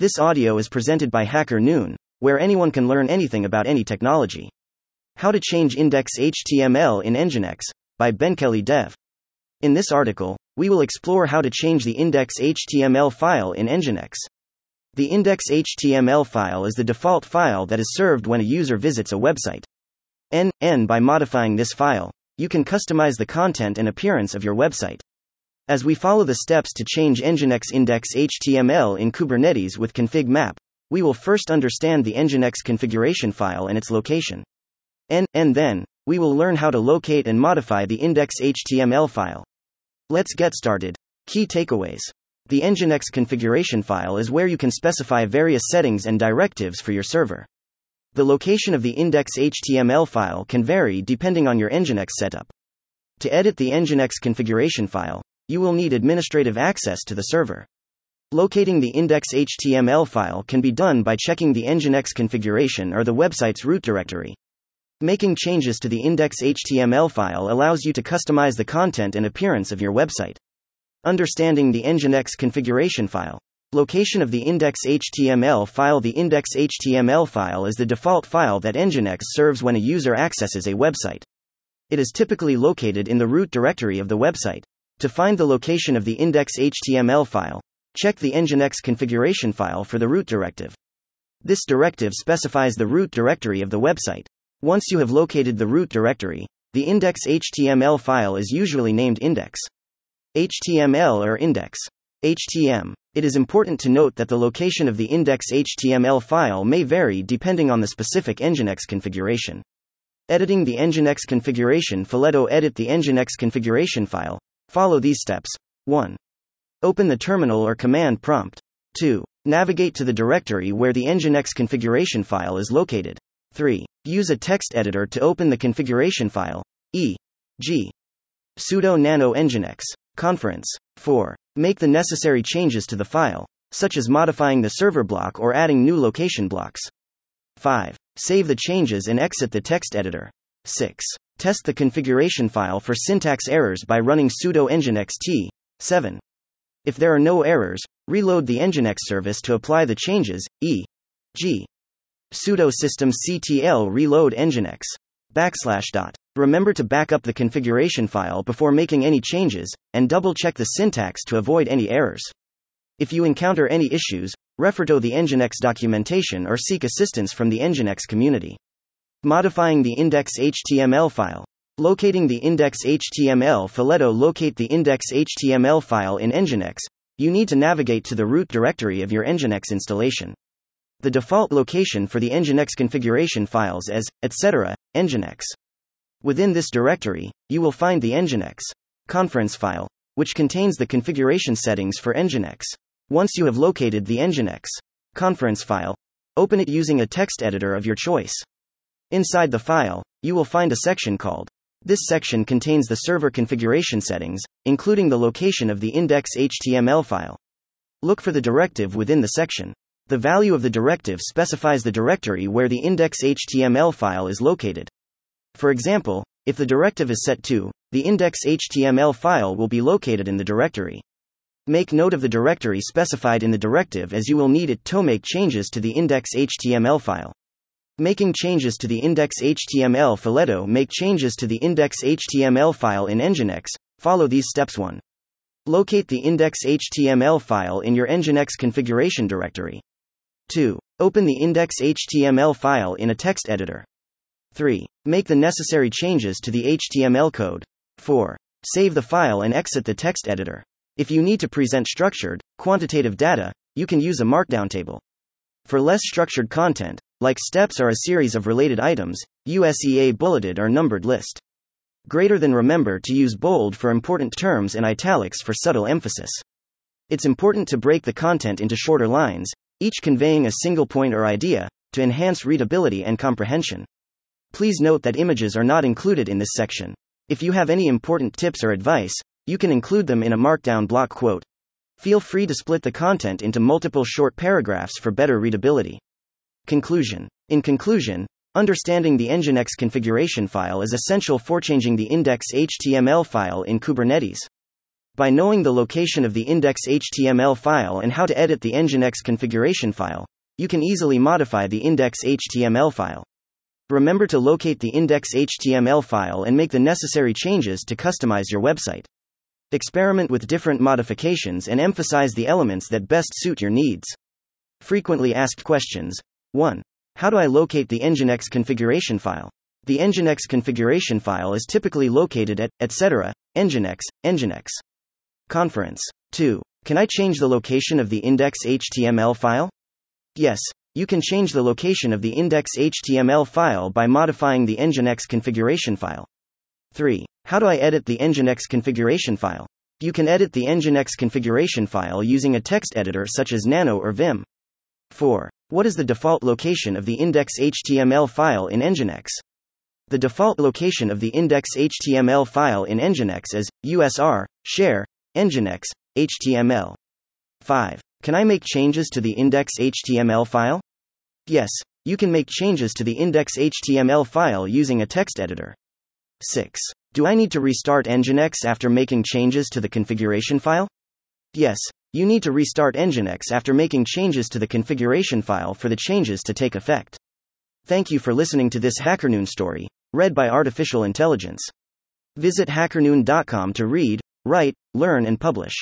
This audio is presented by HackerNoon, where anyone can learn anything about any technology. How to change index HTML in Nginx by Ben Kelly Dev. In this article, we will explore how to change the index HTML file in Nginx. The index HTML file is the default file that is served when a user visits a website. N, N by modifying this file, you can customize the content and appearance of your website. As we follow the steps to change Nginx index HTML in Kubernetes with ConfigMap, we will first understand the Nginx configuration file and its location. And, and then, we will learn how to locate and modify the index HTML file. Let's get started. Key takeaways. The Nginx configuration file is where you can specify various settings and directives for your server. The location of the index HTML file can vary depending on your Nginx setup. To edit the Nginx configuration file, you will need administrative access to the server. Locating the index HTML file can be done by checking the Nginx configuration or the website's root directory. Making changes to the index HTML file allows you to customize the content and appearance of your website. Understanding the Nginx configuration file. Location of the index HTML file The index HTML file is the default file that Nginx serves when a user accesses a website. It is typically located in the root directory of the website. To find the location of the index HTML file, check the Nginx configuration file for the root directive. This directive specifies the root directory of the website. Once you have located the root directory, the index HTML file is usually named index. HTML or index. HTM. It is important to note that the location of the index HTML file may vary depending on the specific Nginx configuration. Editing the Nginx configuration Filetto edit the Nginx configuration file, Follow these steps. 1. Open the terminal or command prompt. 2. Navigate to the directory where the Nginx configuration file is located. 3. Use a text editor to open the configuration file. E. G. sudo nano nginx. Conference. 4. Make the necessary changes to the file, such as modifying the server block or adding new location blocks. 5. Save the changes and exit the text editor. 6. Test the configuration file for syntax errors by running sudo nginx t. 7. If there are no errors, reload the nginx service to apply the changes, e.g. sudo systemctl reload nginx. Backslash dot. Remember to back up the configuration file before making any changes, and double check the syntax to avoid any errors. If you encounter any issues, refer to the Nginx documentation or seek assistance from the Nginx community. Modifying the index HTML file. Locating the index HTML Filetto locate the index HTML file in Nginx. You need to navigate to the root directory of your Nginx installation. The default location for the Nginx configuration files is, etc., Nginx. Within this directory, you will find the Nginx conference file, which contains the configuration settings for Nginx. Once you have located the Nginx conference file, open it using a text editor of your choice. Inside the file, you will find a section called. This section contains the server configuration settings, including the location of the index HTML file. Look for the directive within the section. The value of the directive specifies the directory where the index HTML file is located. For example, if the directive is set to, the index HTML file will be located in the directory. Make note of the directory specified in the directive as you will need it to make changes to the index HTML file. Making changes to the index HTML Make changes to the index HTML file in Nginx. Follow these steps 1. Locate the index HTML file in your Nginx configuration directory. 2. Open the index HTML file in a text editor. 3. Make the necessary changes to the HTML code. 4. Save the file and exit the text editor. If you need to present structured, quantitative data, you can use a markdown table. For less structured content, like steps are a series of related items, USEA bulleted or numbered list. Greater than remember to use bold for important terms and italics for subtle emphasis. It's important to break the content into shorter lines, each conveying a single point or idea, to enhance readability and comprehension. Please note that images are not included in this section. If you have any important tips or advice, you can include them in a markdown block quote. Feel free to split the content into multiple short paragraphs for better readability. Conclusion. In conclusion, understanding the Nginx configuration file is essential for changing the index HTML file in Kubernetes. By knowing the location of the index.html file and how to edit the Nginx configuration file, you can easily modify the index.html file. Remember to locate the index.html file and make the necessary changes to customize your website. Experiment with different modifications and emphasize the elements that best suit your needs. Frequently asked questions 1. How do I locate the Nginx configuration file? The Nginx configuration file is typically located at, etc., Nginx, Nginx. Conference. 2. Can I change the location of the index.html file? Yes, you can change the location of the index.html file by modifying the Nginx configuration file. 3. How do I edit the Nginx configuration file? You can edit the Nginx configuration file using a text editor such as Nano or Vim. 4. What is the default location of the index.html file in Nginx? The default location of the index.html file in Nginx is USR, share, Nginx, HTML. 5. Can I make changes to the index.html file? Yes, you can make changes to the index.html file using a text editor. 6. Do I need to restart Nginx after making changes to the configuration file? Yes, you need to restart Nginx after making changes to the configuration file for the changes to take effect. Thank you for listening to this HackerNoon story, read by Artificial Intelligence. Visit hackerNoon.com to read, write, learn, and publish.